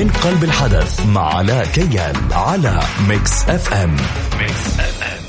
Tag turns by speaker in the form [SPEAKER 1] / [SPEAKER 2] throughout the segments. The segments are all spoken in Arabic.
[SPEAKER 1] من قلب الحدث مع علاء كيان على ميكس اف ام ميكس اف ام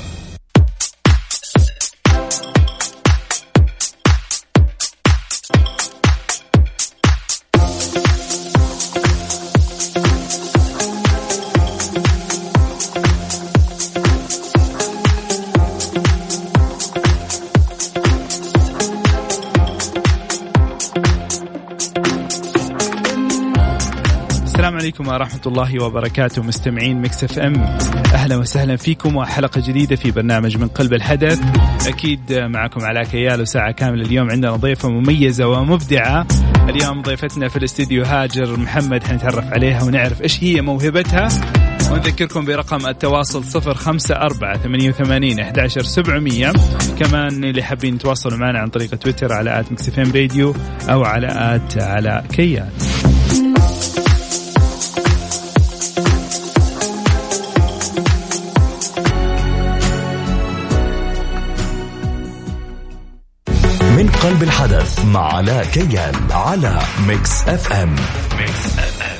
[SPEAKER 2] عليكم ورحمة الله وبركاته مستمعين Mix FM. أهلا وسهلا فيكم وحلقة جديدة في برنامج من قلب الحدث. أكيد معكم علاء كيال وساعة كاملة اليوم عندنا ضيفة مميزة ومبدعة. اليوم ضيفتنا في الاستديو هاجر محمد حنتعرف عليها ونعرف إيش هي موهبتها. ونذكركم برقم التواصل صفر خمسة أربعة ثمانية وثمانين أحداشر سبعمية. كمان اللي حابين يتواصلوا معنا عن طريق تويتر على at Mix FM Radio أو على at علاء كيال.
[SPEAKER 1] قلب الحدث مع علاء كيال على Mix FM. Mix FM.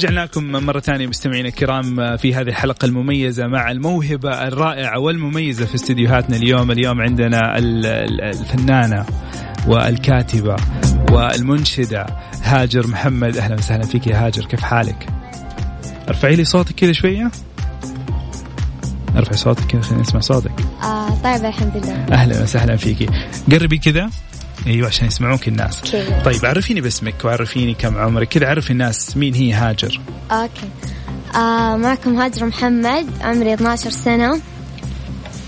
[SPEAKER 2] رجعنا لكم مرة ثانية مستمعينا الكرام في هذه الحلقة المميزة مع الموهبة الرائعة والمميزة في استديوهاتنا اليوم. اليوم عندنا ال- ال- الفنانة والكاتبة والمنشدة هاجر محمد. أهلا وسهلا فيك يا هاجر كيف حالك؟ ارفعي لي صوتك كذا شوية. ارفعي صوتك كذا خلينا نسمع صوتك.
[SPEAKER 3] آه طيب الحمد لله.
[SPEAKER 2] أهلا وسهلا فيكي قربي كذا. إيوه عشان يسمعوك الناس.
[SPEAKER 3] أوكي.
[SPEAKER 2] طيب عرفيني باسمك وعرفيني كم عمرك. كذا عرفي الناس مين هي هاجر.
[SPEAKER 3] أوكي. آه معكم هاجر محمد عمري 12 سنة.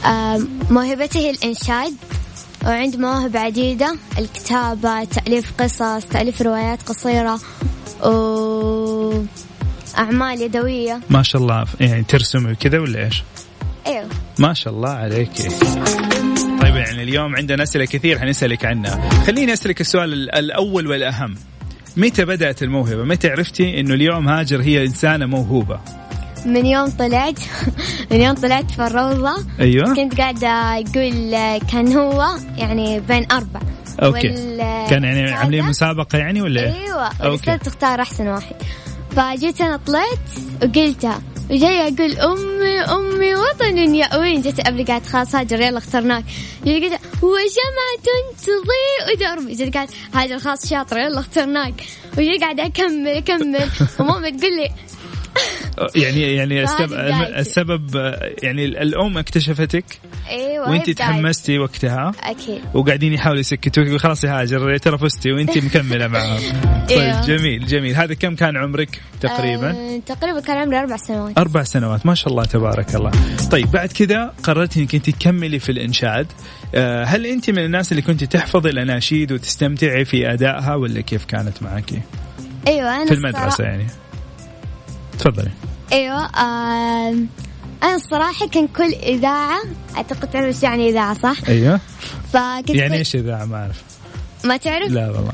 [SPEAKER 3] آه موهبتي هي الإنشاد وعندي مواهب عديدة الكتابة تأليف قصص تأليف روايات قصيرة و أعمال يدوية.
[SPEAKER 2] ما شاء الله يعني ترسمي وكذا ولا إيش؟
[SPEAKER 3] أيوه.
[SPEAKER 2] ما شاء الله عليك يعني اليوم عندنا أسئلة كثير حنسألك عنها. خليني أسألك السؤال ال- الأول والأهم. متى بدأت الموهبة؟ متى عرفتي إنه اليوم هاجر هي إنسانة موهوبة؟
[SPEAKER 3] من يوم طلعت. من يوم طلعت في الروضة.
[SPEAKER 2] أيوه.
[SPEAKER 3] كنت قاعدة يقول كان هو يعني بين أربع.
[SPEAKER 2] أوكي.
[SPEAKER 3] وال-
[SPEAKER 2] كان يعني عاملين مسابقة يعني ولا إيه؟
[SPEAKER 3] أيوه.
[SPEAKER 2] أوكي.
[SPEAKER 3] تختار أحسن واحد. فجيت أنا طلعت وقلتها وجاي أقول أمي أمي وطن يأوين جت قبل قالت خلاص هاجر يلا اخترناك. جيت قلت وشمعة تضيء دربي جت قالت هاجر خلاص شاطرة يلا اخترناك. وجي قاعدة أكمل أكمل. وماما تقول لي
[SPEAKER 2] يعني يعني السبب. السبب يعني الأم اكتشفتك
[SPEAKER 3] أيوه
[SPEAKER 2] وانت. تحمستي وقتها.
[SPEAKER 3] أكيد.
[SPEAKER 2] وقاعدين يحاولوا يسكتوك يقول خلاص يا هاجر ترى فزتي وانت مكملة معهم. طيب
[SPEAKER 3] إيوه.
[SPEAKER 2] جميل جميل. هذا كم كان عمرك تقريبا؟
[SPEAKER 3] آه تقريبا كان عمري أربع سنوات.
[SPEAKER 2] أربع سنوات. ما شاء الله تبارك الله. طيب بعد كذا قررتي أنك أنت تكملي في الإنشاد. آه، هل أنت من الناس اللي كنت تحفظي الأناشيد وتستمتعي في أدائها ولا كيف كانت معك
[SPEAKER 3] أيوه أنا
[SPEAKER 2] في المدرسة
[SPEAKER 3] الصرا-
[SPEAKER 2] يعني. تفضلي
[SPEAKER 3] أيوه آم، أنا الصراحة كان كل إذاعة أعتقد تعرف إيش يعني إذاعة صح؟
[SPEAKER 2] أيوه
[SPEAKER 3] فكنت
[SPEAKER 2] يعني إيش إذاعة ما أعرف
[SPEAKER 3] ما تعرف؟
[SPEAKER 2] لا والله.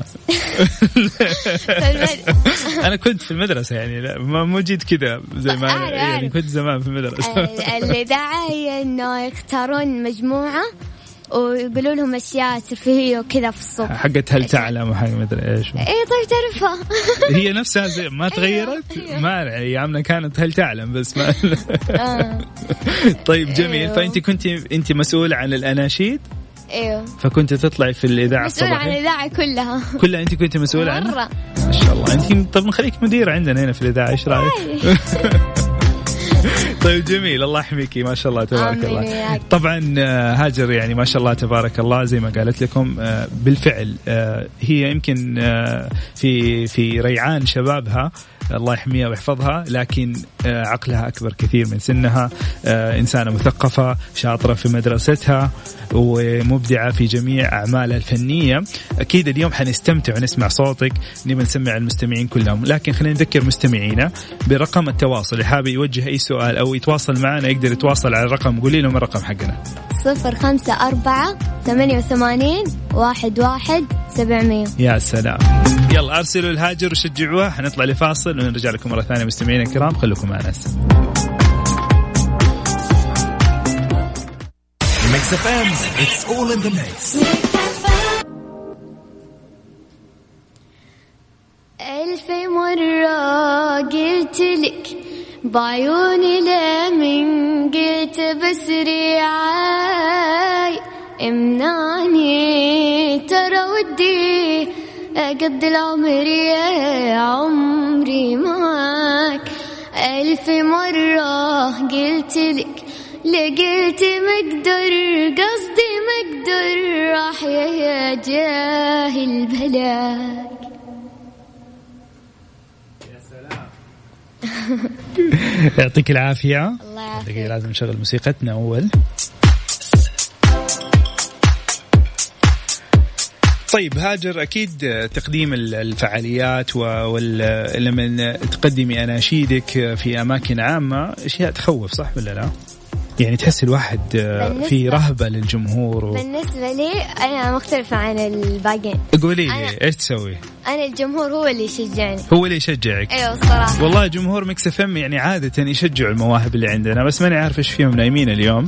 [SPEAKER 2] أنا كنت في المدرسة يعني لا ما مو جيت كذا زي ما
[SPEAKER 3] أعرف،
[SPEAKER 2] يعني. كنت زمان في المدرسة
[SPEAKER 3] ال- الإذاعة هي إنه يختارون مجموعة ويقولوا لهم أشياء ترفيهية وكذا في الصبح.
[SPEAKER 2] حقت هل تعلم وحق ما أدري إيش.
[SPEAKER 3] اي طيب تعرفها.
[SPEAKER 2] هي نفسها زي ما تغيرت. ما أيامنا كانت هل تعلم بس ما
[SPEAKER 3] آه،
[SPEAKER 2] طيب جميل.
[SPEAKER 3] أيوه.
[SPEAKER 2] فأنت كنت أنت مسؤوله عن الأناشيد؟
[SPEAKER 3] أيوه
[SPEAKER 2] فكنت تطلعي في الإذاعة
[SPEAKER 3] مسؤول عن الإذاعة كلها.
[SPEAKER 2] كلها أنت كنت مسؤوله عنها؟
[SPEAKER 3] مرة.
[SPEAKER 2] ما شاء الله. أنت طب نخليك مديره عندنا هنا في الإذاعة إيش رأيك؟ طيب جميل. الله يحميكي ما شاء الله تبارك الله. طبعا آه، هاجر يعني ما شاء الله تبارك الله زي ما قالت لكم آه، بالفعل. آه، هي يمكن في في ريعان شبابها الله يحميها ويحفظها لكن عقلها أكبر كثير من سنها آه، إنسانة مثقفة شاطرة في مدرستها ومبدعة في جميع أعمالها الفنية. أكيد اليوم حنستمتع ونسمع صوتك نبي نسمع المستمعين كلهم. لكن خلينا نذكر مستمعينا برقم التواصل. اللي حابب يوجه أي سؤال أو يتواصل معنا يقدر يتواصل على الرقم. قولي لهم الرقم حقنا.
[SPEAKER 3] صفر خمسة أربعة ثمانية وثمانين واحد واحد 700
[SPEAKER 2] يا سلام. يلا أرسلوا لهاجر وشجعوها. حنطلع لفاصل ونرجع لكم مرة ثانية مستمعينا الكرام. خليكم معنا
[SPEAKER 1] Mix FM it's all in the mix
[SPEAKER 3] ألف مرة قلت لك بعيوني لمن قلت بس رعاي. امنعني ترى ودي أقضي العمر يا عمري معاك. ألف مرة قلت لك لقيت مقدر قصدي مقدر راح يا جاهل بلاك.
[SPEAKER 2] يعطيك العافية.
[SPEAKER 3] الله يعافيك.
[SPEAKER 2] لازم نشغل موسيقتنا أول. طيب هاجر أكيد تقديم الفعاليات ولما تقدمي أناشيدك في أماكن عامة أشياء تخوف صح ولا لا؟ يعني تحس الواحد في
[SPEAKER 3] بالنسبة-
[SPEAKER 2] رهبة للجمهور و...
[SPEAKER 3] بالنسبة لي أنا مختلفة عن الباقين
[SPEAKER 2] قولي لي إيش تسوي؟
[SPEAKER 3] أنا الجمهور هو اللي يشجعني.
[SPEAKER 2] هو اللي يشجعك.
[SPEAKER 3] أيوة الصراحة
[SPEAKER 2] والله جمهور Mix FM يعني عادة يشجعوا المواهب اللي عندنا بس ماني عارف إيش فيهم نايمين اليوم.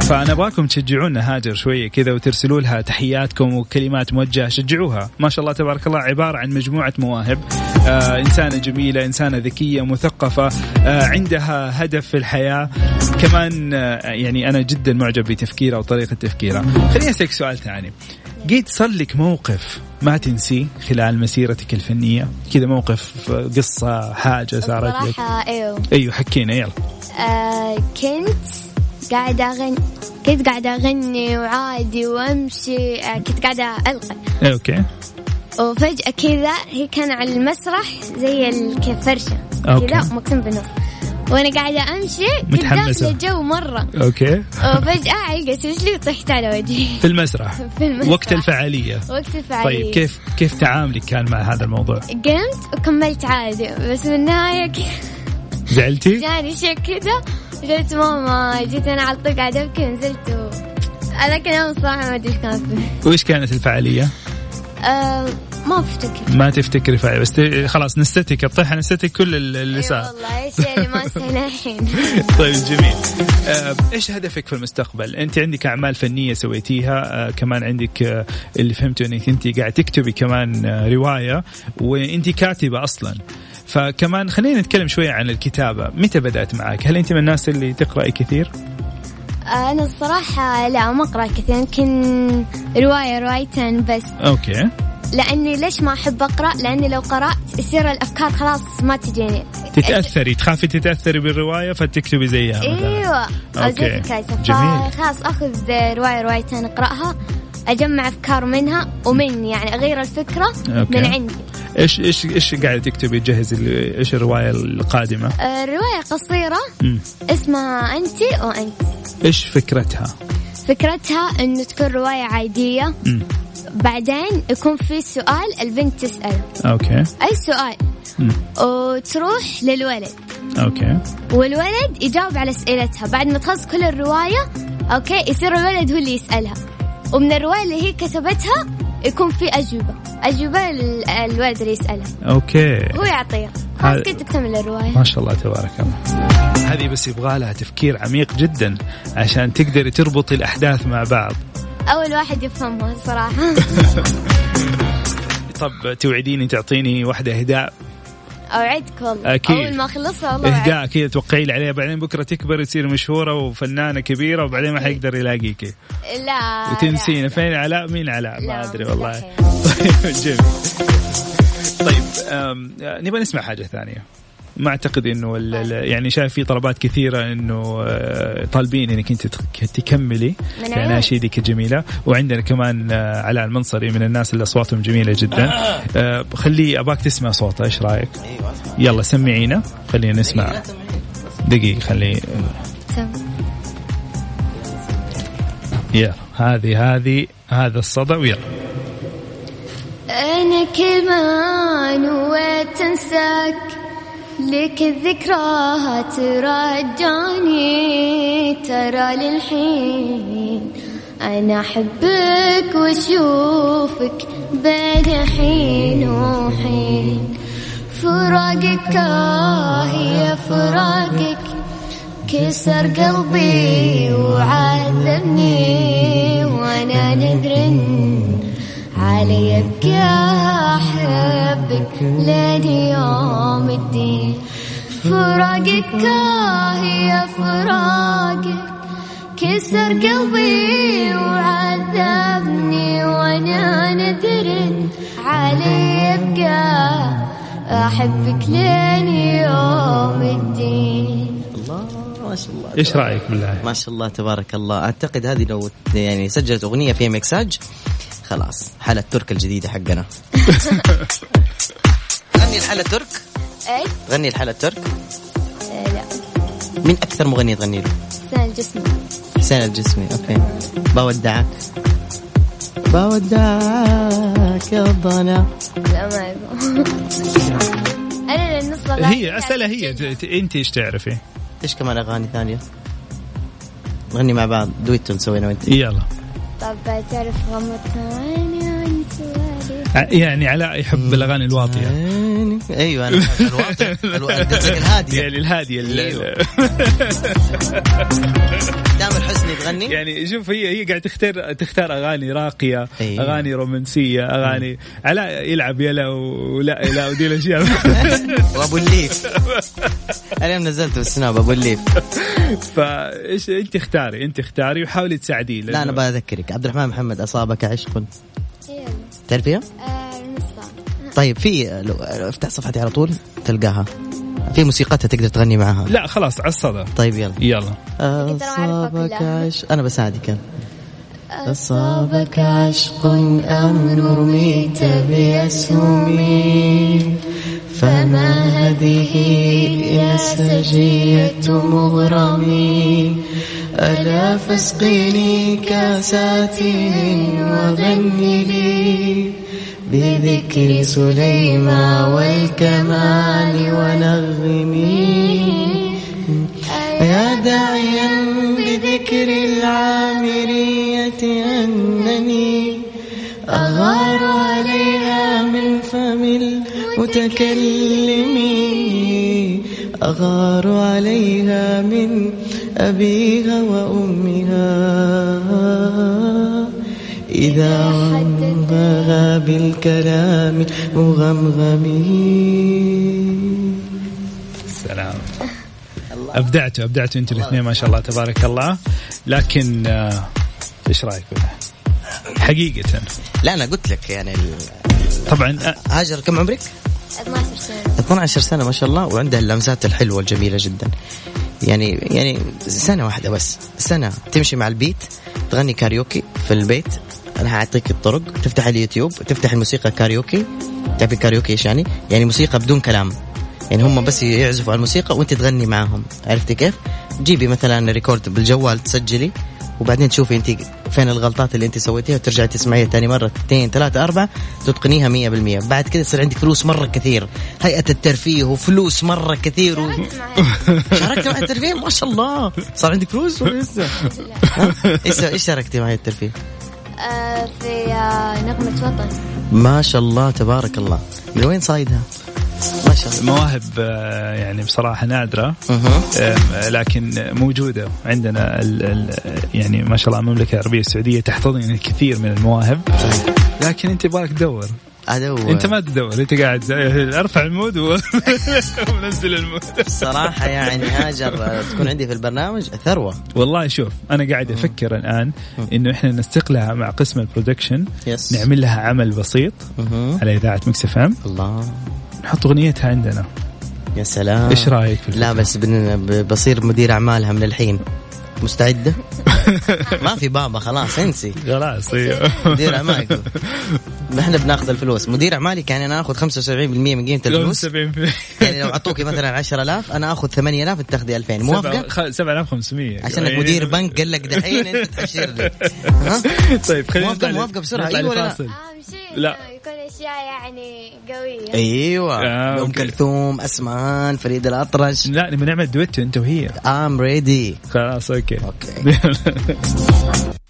[SPEAKER 2] فأنا أبغاكم تشجعونا هاجر شوية كذا وترسلوا لها تحياتكم وكلمات موجهة شجعوها. ما شاء الله تبارك الله عبارة عن مجموعة مواهب. آه إنسانة جميلة إنسانة ذكية مثقفة آه عندها هدف في الحياة. كمان آه يعني أنا جدا معجب بتفكيرها وطريقة تفكيرها. خليني أسألك سؤال ثاني. قد صار لك موقف ما تنسيه خلال مسيرتك الفنية؟ كذا موقف قصة حاجة صارت لك؟
[SPEAKER 3] أيوة.
[SPEAKER 2] أيوه حكينا يلا.
[SPEAKER 3] آه كنت قاعدة أغني كنت قاعدة أغني وعادي وأمشي آه كنت قاعدة ألقي
[SPEAKER 2] إيه، أوكي.
[SPEAKER 3] وفجأة كذا هي كان على المسرح زي الفرشة
[SPEAKER 2] okay.
[SPEAKER 3] كذا مقسم بالنص وأنا قاعدة أمشي كنت
[SPEAKER 2] متحمسة.
[SPEAKER 3] داخلة جو مرة
[SPEAKER 2] okay
[SPEAKER 3] وفجأة علقت رجلي وطحت على وجهي
[SPEAKER 2] في المسرح
[SPEAKER 3] في المسرح.
[SPEAKER 2] وقت الفعالية
[SPEAKER 3] وقت الفعالية
[SPEAKER 2] طيب كيف كيف تعاملك كان مع هذا الموضوع؟
[SPEAKER 3] قمت وكملت عادي بس في النهاية
[SPEAKER 2] زعلتي؟
[SPEAKER 3] جاني شيء كذا قلت ماما جيت أنا على الطريق قاعدة أبكي ونزلت و... هذاك اليوم الصراحة ما أدري إيش كان فيه
[SPEAKER 2] وإيش كانت الفعالية؟
[SPEAKER 3] آه ما أفتكر
[SPEAKER 2] ما تفتكري فعالية بس خلاص نستتك الطيحة نستتك كل ال- اللي صار
[SPEAKER 3] والله إيش اللي ما الحين.
[SPEAKER 2] طيب جميل. آه، إيش هدفك في المستقبل؟ أنت عندك أعمال فنية سويتيها آه، كمان عندك آه، اللي فهمته إنك أنت قاعد تكتبي كمان رواية وأنت كاتبة أصلا. فكمان خلينا نتكلم شوية عن الكتابة. متى بدأت معك؟ هل أنت من الناس اللي تقرأي كثير؟
[SPEAKER 3] أنا الصراحة لا ما اقرا كثير يمكن رواية روايتين بس.
[SPEAKER 2] Okay.
[SPEAKER 3] لأني ليش ما أحب أقرأ؟ لأني لو قرأت يصير الأفكار خلاص ما تجيني.
[SPEAKER 2] تتأثري تخافي تتأثري بالرواية فتكتبي زيها مثلا.
[SPEAKER 3] إيوه okay.
[SPEAKER 2] جميل.
[SPEAKER 3] فخلاص آخذ رواية روايتين اقرأها. أجمع أفكار منها ومني يعني أغير الفكرة
[SPEAKER 2] okay.
[SPEAKER 3] من عندي.
[SPEAKER 2] إيش إيش إيش قاعدة تكتبي؟ تجهزي إيش الرواية القادمة؟
[SPEAKER 3] آه، رواية قصيرة
[SPEAKER 2] مم.
[SPEAKER 3] اسمها أنت. وانت
[SPEAKER 2] إيش فكرتها؟
[SPEAKER 3] فكرتها إنه تكون رواية عادية.
[SPEAKER 2] مم.
[SPEAKER 3] بعدين يكون في سؤال البنت تسأله
[SPEAKER 2] Okay.
[SPEAKER 3] أي سؤال؟
[SPEAKER 2] مم.
[SPEAKER 3] وتروح للولد.
[SPEAKER 2] Okay.
[SPEAKER 3] والولد يجاوب على أسئلتها. بعد ما تخلص كل الرواية okay يصير الولد هو اللي يسألها. ومن الرواية اللي هي كتبتها يكون في أجوبة. أجوبة لل- الولد اللي يسألها
[SPEAKER 2] Okay.
[SPEAKER 3] هو يعطيها. خلاص كده تكتمل الرواية.
[SPEAKER 2] ما شاء الله تبارك الله. هذه بس يبغى لها تفكير عميق جدا عشان تقدري تربطي الأحداث مع بعض.
[SPEAKER 3] أول واحد يفهمها الصراحة
[SPEAKER 2] طب توعديني تعطيني واحدة إهداء.
[SPEAKER 3] أوعدك والله
[SPEAKER 2] أكيد.
[SPEAKER 3] أول ما أخلصها والله.
[SPEAKER 2] اهداء كذا توقعي لي عليها بعدين بكرة تكبر تصير مشهورة وفنانة كبيرة وبعدين ما حيقدر يلاقيكي
[SPEAKER 3] لا
[SPEAKER 2] وتنسينا. فين علاء مين علاء ما أدري والله. طيب جميل طيب أم، نبغى نسمع حاجة ثانية ما أعتقد إنه ال- يعني شايف في طلبات كثيرة إنه آه، طالبين إنك أنت تك- تكملي. أناشيدك الجميلة وعندنا كمان آه، علاء المنصري من الناس اللي أصواتهم جميلة جدا آه، خليه أباك تسمع صوته إيش رأيك؟ يلا سمعينا خلينا نسمع دقيقة خلي. يلا هذه هذه هذا الصدى ويلا
[SPEAKER 3] أنا كل ما نويت أنساك لك الذكرى ترجعني ترى للحين. أنا أحبك وأشوفك بين حين وحين. فراقك آه يا فراقك. كسر قلبي وعذبني علي أبقى أحبك لين يوم الدين. فراقك يا فراقك كسر قلبي وعذبني وأنا نذر علي ابقى أحبك لين يوم الدين.
[SPEAKER 4] الله ما شاء الله.
[SPEAKER 2] إيش رأيك بالله؟
[SPEAKER 4] ما شاء الله تبارك الله. أعتقد هذه لو يعني سجلت أغنية فيها مكساج خلاص. حالة ترك الجديدة حقنا. غني الحالة ترك؟
[SPEAKER 3] إيش؟
[SPEAKER 4] غني الحالة ترك؟
[SPEAKER 3] آه، لا.
[SPEAKER 4] مين أكثر مغني تغني له؟
[SPEAKER 3] سنة الجسم
[SPEAKER 4] حسين الجسمي أوكي. بودعك بودعك يا الضنا
[SPEAKER 3] لا ما أنا النص
[SPEAKER 2] هي اسئله هي. ت- أنت إيش تعرفي؟
[SPEAKER 4] إيش كمان أغاني ثانية؟ نغني مع بعض. دويتو نسوي أنا وإنت.
[SPEAKER 2] يلا.
[SPEAKER 3] طب تعرف غمضت عيني وانت والي
[SPEAKER 2] ع- يعني علاء يحب الأغاني الواطية.
[SPEAKER 4] أيوه أنا الواطي الو- قصدك الهادية.
[SPEAKER 2] يعني الهادية ال-
[SPEAKER 4] أيوه. تامر حسني تغني
[SPEAKER 2] يعني شوف هي هي قاعد تختار تختار أغاني راقية
[SPEAKER 4] أيوه.
[SPEAKER 2] أغاني رومانسية أغاني علاء يلعب يلا ولا لا ودي الأشياء.
[SPEAKER 4] وأبو الليف. اليوم نزلت بالسناب ابو الليف.
[SPEAKER 2] فإيش أنت اختاري؟ أنت اختاري وحاولي تساعديه
[SPEAKER 4] لا
[SPEAKER 2] أنا
[SPEAKER 4] بذكرك عبد الرحمن محمد أصابك عشق. تعرفيها؟
[SPEAKER 3] آه،
[SPEAKER 4] طيب في لو افتح صفحتي على طول تلقاها. في موسيقتها تقدر تغني معاها.
[SPEAKER 2] لا خلاص على الصدى.
[SPEAKER 4] طيب يلا.
[SPEAKER 2] يلا.
[SPEAKER 4] أصابك. عشق. أنا بساعدك. أصابك عشق أم رميت بأسهم فما هذه يا سجية مغرمي ألا فاسقيني كاسات وغني لي بذكر سليمان والكمال ونغمي يا داعيا بذكر العامرية أنني أغار عليها من فم المتكلم أغار عليها من أبيها وأمها. إذا غمها بالكلام مغمغمين
[SPEAKER 2] سلام. ابدعتوا ابدعتوا أنتوا الاثنين ما شاء الله تبارك الله. لكن آه، إيش رأيك؟ بالله؟ حقيقة.
[SPEAKER 4] لا أنا قلت لك يعني ال-
[SPEAKER 2] طبعا
[SPEAKER 4] هاجر كم عمرك؟
[SPEAKER 3] 12 سنة.
[SPEAKER 4] 12 سنة ما شاء الله. وعندها اللمسات الحلوة الجميلة جدا. يعني يعني سنة واحدة بس. سنة. تمشي مع البيت تغني كاريوكي في البيت. أنا حأعطيك الطرق. تفتح اليوتيوب تفتح الموسيقى كاريوكي. تعرفي كاريوكي إيش يعني؟ يعني موسيقى بدون كلام. يعني هم بس يعزفوا على الموسيقى وانت تغني معاهم عرفتي كيف؟ جيبي مثلا ريكورد بالجوال تسجلي وبعدين تشوفي انت فين الغلطات اللي انت سويتيها وترجعي تسمعيها ثاني مرة اثنين ثلاثة أربعة تتقنيها 100% بعد كده يصير عندك فلوس مرة كثير هيئة الترفيه وفلوس مرة كثير و... شاركت مع الترفيه ما شاء الله صار عندك فلوس ولا لسه؟ إيش إيش شاركتي مع الترفيه؟
[SPEAKER 3] آه، في آه، نغمة وطن
[SPEAKER 4] ما شاء الله تبارك الله من وين صايدها؟ ما شاء الله.
[SPEAKER 2] مواهب آه، يعني بصراحة نادرة
[SPEAKER 4] مرة.
[SPEAKER 2] آه، لكن موجودة عندنا ال ال يعني ما شاء الله المملكة العربية السعودية تحتضن الكثير من المواهب. لكن أنت يبغالك تدور.
[SPEAKER 4] أدور.
[SPEAKER 2] أنت ما تدور أنت قاعد أرفع ال mood ونزل ال mood.
[SPEAKER 4] صراحة يعني هاجر تكون عندي في البرنامج ثروة.
[SPEAKER 2] والله شوف أنا قاعد أفكر الآن إنه إحنا نستغلها مع قسم ال
[SPEAKER 4] production yes.
[SPEAKER 2] نعمل لها عمل بسيط. على إذاعة Mix F M.
[SPEAKER 4] الله.
[SPEAKER 2] نحط أغنيتها عندنا.
[SPEAKER 4] يا سلام.
[SPEAKER 2] إيش رأيك في
[SPEAKER 4] لا بس بصير مدير أعمالها من الحين. مستعدة؟ ما في بابا خلاص انسي.
[SPEAKER 2] خلاص أيوه
[SPEAKER 4] مدير أعمالك. إحنا بناخذ الفلوس. مدير اعمالك يعني أنا آخذ 75% من قيمة الفلوس.
[SPEAKER 2] 75%
[SPEAKER 4] يعني لو اعطوكي مثلا 10000 أنا آخذ 8000 انت تاخذي 2000 موافقة؟
[SPEAKER 2] 7500
[SPEAKER 4] عشان مدير بنك قال لك دحين أنت تحشر لي؟
[SPEAKER 2] طيب خلينا
[SPEAKER 4] موافقة- موافقة بسرعة، أيوة ولا لا؟
[SPEAKER 2] لا.
[SPEAKER 3] يكون أشياء يعني قوية.
[SPEAKER 4] أيوه.
[SPEAKER 2] آه، أم.
[SPEAKER 4] كلثوم أسمهان فريد الأطرش.
[SPEAKER 2] لا نبي نعمل دويتو أنت وهي.
[SPEAKER 4] I'm ready
[SPEAKER 2] خلاص okay.
[SPEAKER 4] Okay.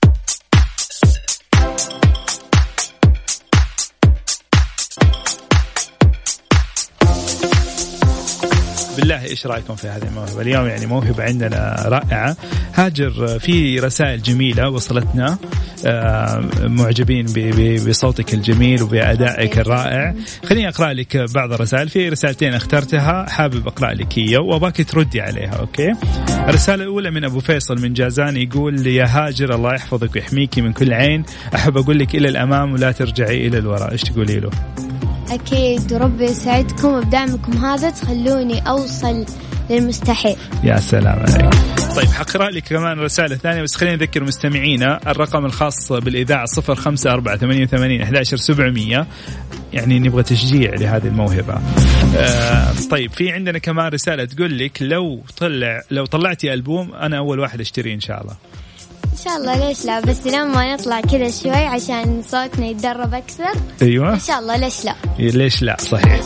[SPEAKER 2] بالله إيش رأيكم في هذه الموهبة؟ اليوم يعني موهبة عندنا رائعة. هاجر في رسائل جميلة وصلتنا. آه، معجبين بصوتك الجميل وبأدائك الرائع. خليني أقرأ لك بعض الرسائل. في رسالتين اخترتها حابب أقرأ لك هي واباك تردي عليها أوكي؟ الرسالة الأولى من أبو فيصل من جازان يقول يا هاجر الله يحفظك ويحميكي من كل عين. أحب أقول لك إلى الأمام ولا ترجعي إلى الوراء. إيش تقولي له؟
[SPEAKER 3] أكيد وربي يسعدكم وبدعمكم هذا تخلوني أوصل للمستحيل.
[SPEAKER 2] يا سلام عليك. طيب حقرأ لك كمان رسالة ثانية بس خلينا نذكر مستمعينا. الرقم الخاص بالإذاعة صفر خمسة أربعة ثمانية وثمانين أحداشر سبعمية. يعني نبغى تشجيع لهذه الموهبة. آه طيب في عندنا كمان رسالة تقول لك لو طلع لو طلعتي ألبوم أنا أول واحد أشتريه إن شاء الله.
[SPEAKER 3] إن شاء الله ليش لا بس لما نطلع كذا شوي عشان صوتنا يتدرب أكثر.
[SPEAKER 2] أيوة.
[SPEAKER 3] إن شاء الله ليش لا.
[SPEAKER 2] ليش لا صحيح.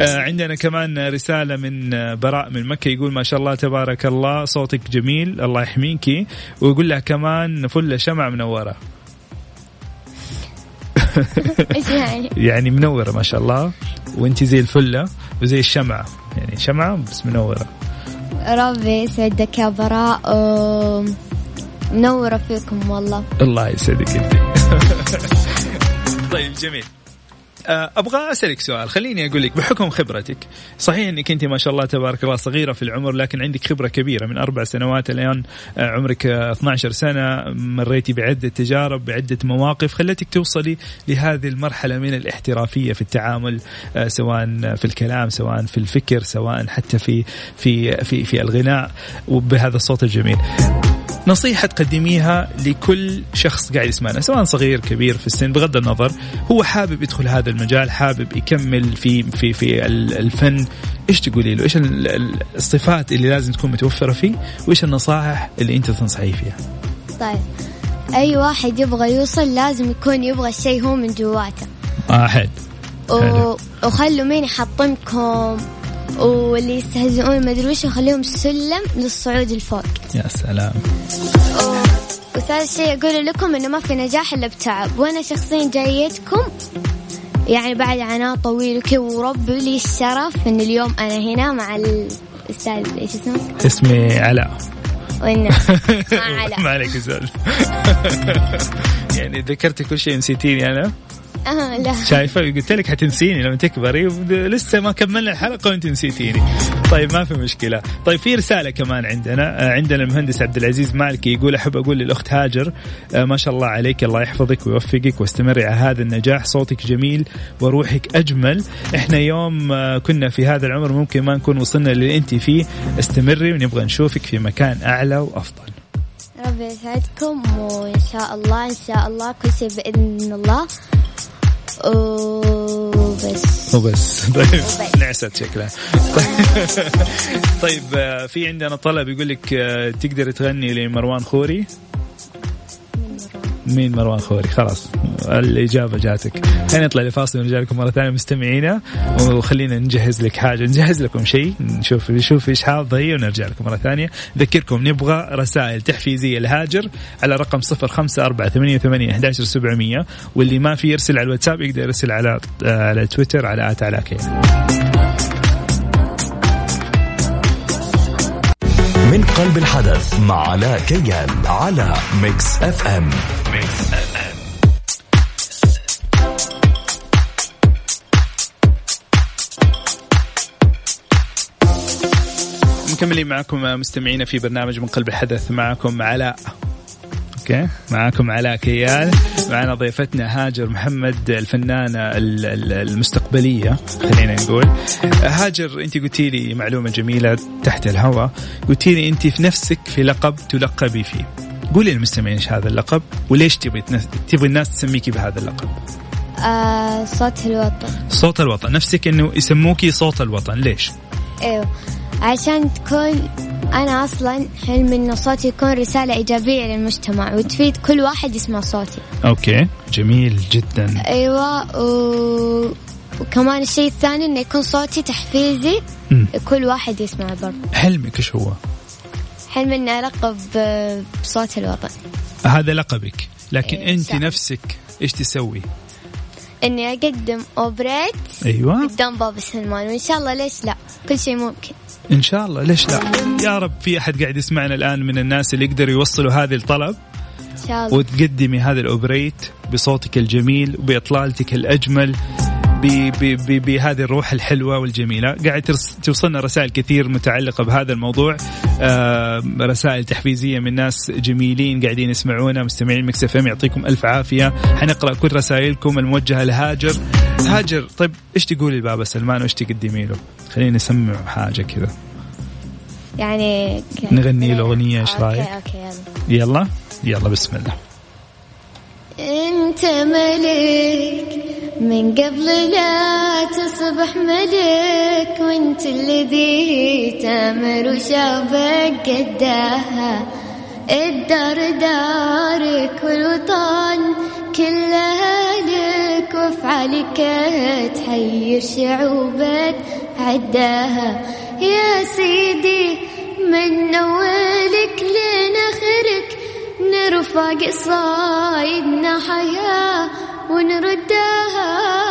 [SPEAKER 2] آه عندنا كمان رسالة من آه، براء من مكة يقول ما شاء الله تبارك الله صوتك جميل الله يحميكي ويقول لها كمان فلة شمع منورة.
[SPEAKER 3] إيش يعني؟
[SPEAKER 2] يعني منورة ما شاء الله وأنت زي الفلة وزي الشمعة يعني شمعة بس منورة.
[SPEAKER 3] ربي يسعدك يا براء. منورة فيكم والله.
[SPEAKER 2] الله يسعدك أنت. طيب جميل. آه، أبغى أسألك سؤال. خليني أقول لك بحكم خبرتك صحيح إنك أنت ما شاء الله تبارك الله صغيرة في العمر لكن عندك خبرة كبيرة. من أربع سنوات الآن آه، عمرك آه، 12 سنة مريتي بعدة تجارب بعدة مواقف. خلتك توصلي لهذه المرحلة من الاحترافية في التعامل آه، سواء في الكلام سواء في الفكر سواء حتى في في في في الغناء. وبهذا الصوت الجميل. نصيحة تقدميها لكل شخص قاعد يسمعنا سواء صغير كبير في السن بغض النظر هو حابب يدخل هذا المجال حابب يكمل في في في ال- الفن. إيش تقولي له؟ إيش ال- ال- الصفات اللي لازم تكون متوفرة فيه؟ وإيش النصائح اللي أنت تنصحيه فيها؟
[SPEAKER 3] طيب. أي واحد يبغى يوصل لازم يكون يبغى الشيء هو من جواته.
[SPEAKER 2] حلو.
[SPEAKER 3] و... وخلوا مين يحطمكم. واللي يستهزئون ما أدري وش خليهم سلم للصعود الفوق.
[SPEAKER 2] يا سلام.
[SPEAKER 3] وثالث شيء أقول لكم إنه ما في نجاح إلا بتعب. وأنا شخصيا جايتكم يعني بعد عناء طويل وكذا ورب لي الشرف إن اليوم أنا هنا مع الأستاذ إيش اسمه؟
[SPEAKER 2] اسمي علاء.
[SPEAKER 3] والناس مع علاء.
[SPEAKER 2] ما عليك يعني ذكرت كل شيء نسيتيني أنا.
[SPEAKER 3] آه لا.
[SPEAKER 2] شايفة قلت لك حتنسيني لما تكبري لسه ما كملنا الحلقة وانت نسيتيني طيب ما في مشكلة. طيب في رسالة كمان عندنا. آه، عندنا المهندس عبد العزيز مالكي يقول أحب أقول للأخت هاجر آه، ما شاء الله عليك الله يحفظك ويوفقك واستمري على هذا النجاح. صوتك جميل وروحك أجمل. إحنا يوم آه، كنا في هذا العمر ممكن ما نكون وصلنا اللي أنت فيه. استمري ونبغى نشوفك في مكان أعلى وأفضل.
[SPEAKER 3] ربي يسعدكم وإن شاء الله إن شاء الله كل شيء بإذن الله. وبس
[SPEAKER 2] وبس طيب. نعست شكلها. طيب آه، في عندنا طلب يقول لك آه، تقدر تغني لمروان خوري؟ مين مروان خوري؟ خلاص. الإجابة جاتك. خلينا نطلع لفاصل ونرجع لكم مرة ثانية مستمعينا وخلينا نجهز لك حاجة. نجهز لكم شيء. نشوف نشوف إيش حافظة هي ونرجع لكم مرة ثانية. نذكركم نبغى رسائل تحفيزية لهاجر على رقم صفر خمسة أربعة ثمانية ثمانية أحداشر سبعمية واللي ما في يرسل على الواتساب يقدر يرسل على على تويتر على على
[SPEAKER 1] من قلب الحدث مع علاء كيال على Mix FM. Mix FM
[SPEAKER 2] مكملين معكم مستمعينا في برنامج من قلب الحدث معكم علاء. Okay. معكم علاء كيال. معنا ضيفتنا هاجر محمد الفنانة ال- ال- المستقبلية خلينا نقول. هاجر أنت قلتي لي معلومة جميلة تحت الهواء. قلتي لي أنت في نفسك في لقب تلقبي فيه. قولي للمستمعين إيش هذا اللقب وليش تبغي تبغي الناس تسميكي بهذا اللقب؟
[SPEAKER 3] آه صوت الوطن.
[SPEAKER 2] صوت الوطن. نفسك إنه يسموكي صوت الوطن. ليش؟
[SPEAKER 3] إيوه. عشان تكون أنا أصلا حلمي إنه صوتي يكون رسالة إيجابية للمجتمع وتفيد كل واحد يسمع صوتي.
[SPEAKER 2] أوكي جميل جدا.
[SPEAKER 3] أيوه و... وكمان الشيء الثاني إنه يكون صوتي تحفيزي. كل واحد يسمع برضه.
[SPEAKER 2] حلمك إيش هو؟
[SPEAKER 3] حلمي اني ألقب ب- بصوت الوطن.
[SPEAKER 2] هذا لقبك لكن
[SPEAKER 3] إيه، صح.
[SPEAKER 2] نفسك إيش تسوي؟
[SPEAKER 3] إني أقدم أوبريت
[SPEAKER 2] أيوه.
[SPEAKER 3] قدام بابا سلمان وإن شاء الله ليش لا؟ كل شيء ممكن.
[SPEAKER 2] إن شاء الله ليش لا؟ يا رب في أحد قاعد يسمعنا الآن من الناس اللي يقدروا يوصلوا هذه الطلب
[SPEAKER 3] إن شاء الله.
[SPEAKER 2] وتقدمي هذا الأوبريت بصوتك الجميل وبإطلالتك الأجمل. بهذه الروح الحلوة والجميلة. قاعد توصلنا رسائل كثير متعلقة بهذا الموضوع. آه، رسائل تحفيزية من ناس جميلين قاعدين يسمعونا مستمعين Mix FM يعطيكم ألف عافية. حنقرأ كل رسائلكم الموجهة لهاجر. هاجر طيب إيش تقولي لبابا سلمان وإيش تقدمي له؟ خلينا نسمع حاجة كذا.
[SPEAKER 3] يعني
[SPEAKER 2] نغني له أغنية، إيش رأيك؟
[SPEAKER 3] okay okay يلا.
[SPEAKER 2] يلا؟ يلا بسم الله.
[SPEAKER 3] أنت ملك من قبل لا تصبح ملك وانت الذي تامر وشافك قداها الدار دارك والوطن كلها لك وافعالك تحير شعوبك عداها. يا سيدي من أولك لين اخرك نرفع قصايدنا حياة. ونردها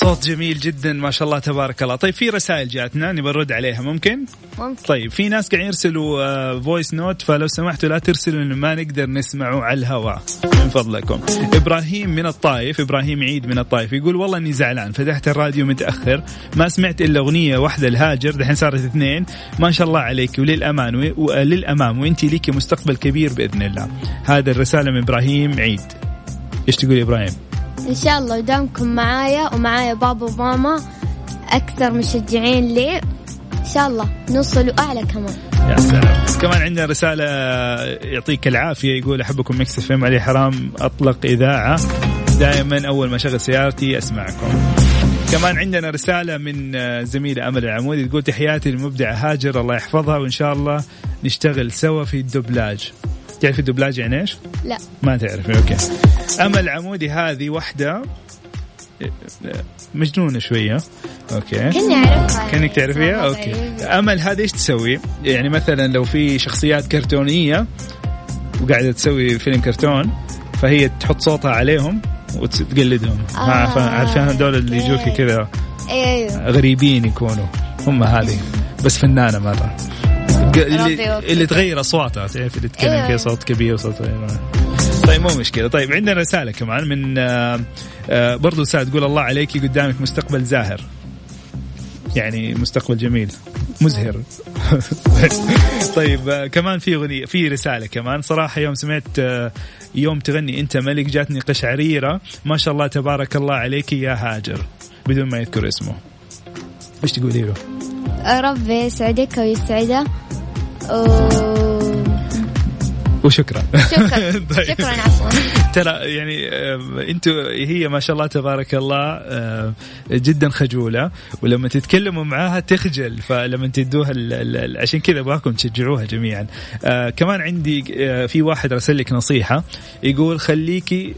[SPEAKER 2] صوت جميل جدا ما شاء الله تبارك الله. طيب في رسائل جاتنا نبى نرد عليها ممكن؟
[SPEAKER 3] ممكن.
[SPEAKER 2] طيب في ناس قاعدين يرسلوا voice note فلو سمحتوا لا ترسلوا لأنه ما نقدر نسمعه على الهواء. من فضلكم. إبراهيم من الطائف إبراهيم عيد من الطائف يقول والله إني زعلان فتحت الراديو متأخر ما سمعت إلا أغنية واحدة لهاجر دحين صارت اثنين. ما شاء الله عليك وللأمان و- وللامام وانت ليكي مستقبل كبير بإذن الله. هذا الرسالة من إبراهيم عيد. إيش تقول إبراهيم؟
[SPEAKER 3] إن شاء الله ودامكم معايا ومعايا بابا وماما أكثر مشجعين لي. إن شاء الله نوصل اعلى كمان.
[SPEAKER 2] يا سلام. كمان عندنا رسالة يعطيك العافية يقول أحبكم Mix FM علي الحرام أطلق إذاعة. دائما أول ما شغل سيارتي أسمعكم. كمان عندنا رسالة من زميلة أمل العمودي تقول تحياتي للمبدعة هاجر الله يحفظها وإن شاء الله نشتغل سوا في الدبلاج تعرف الدبلاج يعني إيش؟
[SPEAKER 3] لا.
[SPEAKER 2] ما تعرفي okay. امل عمودي هذه واحدة مجنونة شوية. Okay.
[SPEAKER 3] كني أعرفها.
[SPEAKER 2] كأنك تعرفيها؟
[SPEAKER 3] Okay.
[SPEAKER 2] امل هذه إيش تسوي؟ يعني مثلا لو في شخصيات كرتونية وقاعدة تسوي فيلم كرتون فهي تحط صوتها عليهم وتقلدهم.
[SPEAKER 3] آه،
[SPEAKER 2] عارفين هذول اللي يجوك. كذا؟
[SPEAKER 3] أيوه
[SPEAKER 2] غريبين يكونوا هم هذه. بس فنانة مرة. ق-
[SPEAKER 3] ربي
[SPEAKER 2] اللي. اللي تغير أصواتها تعرف اللي تتكلم
[SPEAKER 3] أيوة.
[SPEAKER 2] كذا صوت كبير وصوت صغير طيب مو مشكلة طيب عندنا رسالة كمان من آه، آه، برضو سعد تقول الله عليك قدامك مستقبل زاهر يعني مستقبل جميل مزهر طيب آه، كمان في أغنية في رسالة كمان صراحة يوم سمعت يوم تغني أنت ملك جاتني قشعريره ما شاء الله تبارك الله عليك يا هاجر بدون ما يذكر اسمه إيش تقولي له؟
[SPEAKER 3] ربي يسعدك ويسعده.
[SPEAKER 2] وشكرا.
[SPEAKER 3] شكرا.
[SPEAKER 2] طيب.
[SPEAKER 3] شكرا عفوا.
[SPEAKER 2] ترى يعني آه، أنتوا هي ما شاء الله تبارك الله آه، جدا خجولة ولما تتكلموا معاها تخجل فلما تدوها عشان كذا أبغاكم تشجعوها جميعا. آه، كمان عندي في واحد رسل لك نصيحة يقول خليكي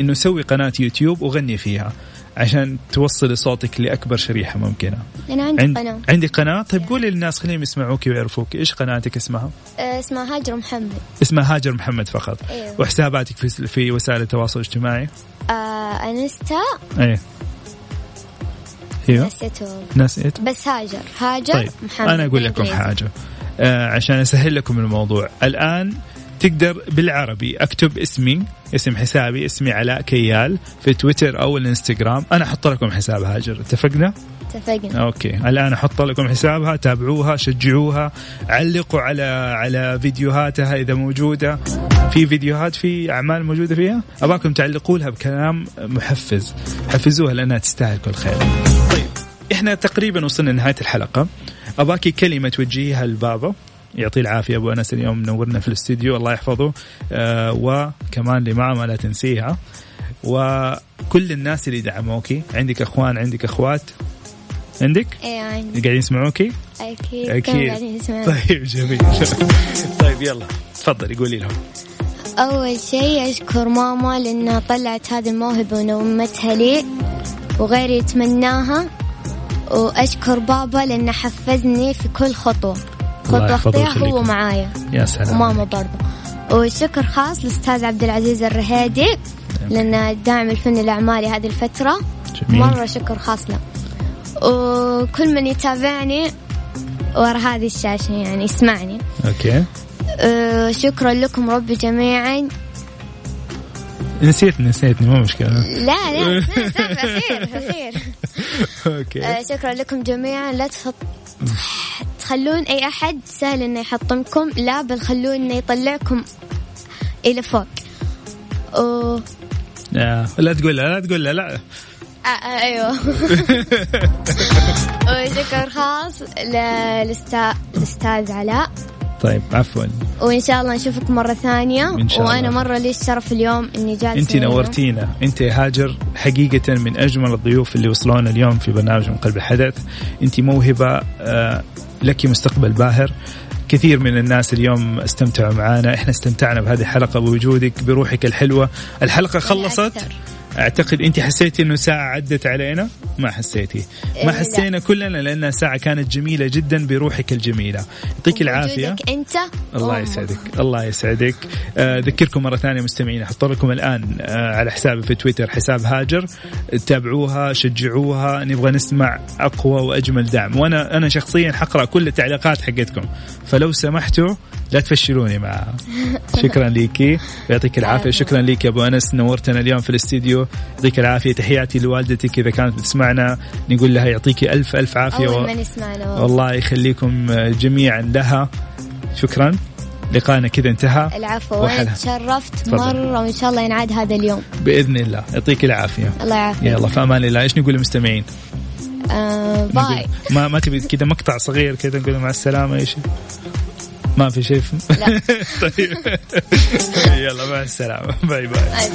[SPEAKER 2] إنه سوي قناة يوتيوب وغني فيها. عشان توصلي صوتك لأكبر شريحة ممكنة.
[SPEAKER 3] أنا عندي
[SPEAKER 2] عند
[SPEAKER 3] قناة.
[SPEAKER 2] عندي قناة؟ طيب قولي للناس خليهم يسمعوك ويعرفوك. إيش قناتك اسمها؟
[SPEAKER 3] آه، اسمها هاجر محمد.
[SPEAKER 2] اسمها هاجر محمد فقط.
[SPEAKER 3] أيوه
[SPEAKER 2] وحساباتك في في وسائل التواصل الاجتماعي؟
[SPEAKER 3] آه
[SPEAKER 2] Insta. إيه.
[SPEAKER 3] أيوه.
[SPEAKER 2] نسيت.
[SPEAKER 3] بس هاجر. هاجر
[SPEAKER 2] طيب
[SPEAKER 3] محمد.
[SPEAKER 2] أنا أقول لكم. حاجة. آه عشان أسهل لكم الموضوع. الآن تقدر بالعربي أكتب اسمي. اسم حسابي اسمي علاء كيال في تويتر أو الإنستغرام. أنا أحط لكم حساب هاجر اتفقنا؟
[SPEAKER 3] اتفقنا.
[SPEAKER 2] Okay. الآن أحط لكم حسابها تابعوها شجعوها علقوا على على فيديوهاتها إذا موجودة. في فيديوهات في أعمال موجودة فيها؟ أباكم تعلقوا لها بكلام محفز. حفزوها لأنها تستاهل كل خير. طيب إحنا تقريبا وصلنا لنهاية الحلقة. أباكي كلمة توجهيها لبابا. يعطيه العافية أبو أنس اليوم منورنا في الاستديو الله يحفظه. آه وكمان اللي معه ما لا تنسيها. وكل الناس اللي دعموكي عندك أخوان عندك أخوات؟ عندك؟
[SPEAKER 3] إيه عندي.
[SPEAKER 2] قاعدين يسمعوكي أكيد.
[SPEAKER 3] كانوا قاعدين
[SPEAKER 2] طيب جميل. طيب يلا تفضلي قولي لهم.
[SPEAKER 3] أول شيء أشكر ماما لأنها طلعت هذه الموهبة ونومتها لي وغيري يتمناها. وأشكر بابا لأنه حفزني في كل
[SPEAKER 2] خطوة.
[SPEAKER 3] اخطيها هو. معايا.
[SPEAKER 2] يا سلام
[SPEAKER 3] وماما برضه وشكر خاص للاستاذ عبد العزيز الرهيدي لأن داعم الفن الأعمالي هذه الفترة.
[SPEAKER 2] جميل.
[SPEAKER 3] مرة شكر خاص له. وكل من يتابعني ورا هذه الشاشة يعني يسمعني.
[SPEAKER 2] Okay.
[SPEAKER 3] أه شكرا لكم ربي جميعا.
[SPEAKER 2] نسيت نسيتني مو مشكلة.
[SPEAKER 3] لا لا استنى، أخير أخير.
[SPEAKER 2] أوكي.
[SPEAKER 3] أه شكرا لكم جميعا. لا تحط تخلون أي أحد سهل إنه يحطمكم لا بل خلوه إنه يطلعكم إلى فوق. و...
[SPEAKER 2] آه، لا تقول لا, تقول لا, لا.
[SPEAKER 3] آه آه أيوه. وشكر خاص للاستاذ علاء.
[SPEAKER 2] طيب عفوا.
[SPEAKER 3] وان شاء الله نشوفك مرة ثانية.
[SPEAKER 2] إن شاء
[SPEAKER 3] وأنا
[SPEAKER 2] الله.
[SPEAKER 3] مرة لي الشرف اليوم إني جالسة
[SPEAKER 2] انت. نورتينا. أنت يا هاجر حقيقة من أجمل الضيوف اللي وصلونا اليوم في برنامج من قلب الحدث. أنت موهبة آه، لك مستقبل باهر. كثير من الناس اليوم استمتعوا معنا إحنا استمتعنا بهذه الحلقة بوجودك بروحك الحلوة. الحلقة خلصت.
[SPEAKER 3] أكثر.
[SPEAKER 2] أعتقد أنت حسيتي إنه ساعة عدت علينا؟ ما حسيتي. ما
[SPEAKER 3] إيه،
[SPEAKER 2] حسينا كلنا لانها ساعة كانت جميلة جدا بروحك الجميلة. يعطيك
[SPEAKER 3] العافية. أنت؟
[SPEAKER 2] الله. يسعدك الله يسعدك. آه، اذكركم مرة ثانية مستمعين أحط لكم الآن آه، على حسابي في تويتر حساب هاجر. تابعوها شجعوها نبغى نسمع أقوى وأجمل دعم. وأنا أنا شخصيا حقرأ كل التعليقات حقتكم. فلو سمحتوا لا تفشلوني معها شكرا ليكي يعطيك العافية. شكرا ليك يا أبو أنس. نورتنا اليوم في الاستديو. يعطيك العافية. تحياتي لوالدتك إذا كانت بتسمعنا. نقول لها يعطيكي الف ألف
[SPEAKER 3] عافية.
[SPEAKER 2] و-
[SPEAKER 3] ما نسمعنا والله.
[SPEAKER 2] يخليكم جميعا لها. شكرا. لقائنا كذا انتهى.
[SPEAKER 3] العفو. وأنا
[SPEAKER 2] وحلا.
[SPEAKER 3] تشرفت. مرة وإن شاء الله ينعاد هذا اليوم.
[SPEAKER 2] بإذن الله. يعطيك العافية.
[SPEAKER 3] الله يعافيك.
[SPEAKER 2] يلا في أمان الله. إيش نقول للمستمعين؟
[SPEAKER 3] آه باي.
[SPEAKER 2] ما ما تبي كذا مقطع صغير كذا نقول مع السلامة إيش؟ ما في شيء
[SPEAKER 3] لا.
[SPEAKER 2] طيب يلا مع السلامة bye bye
[SPEAKER 3] bye.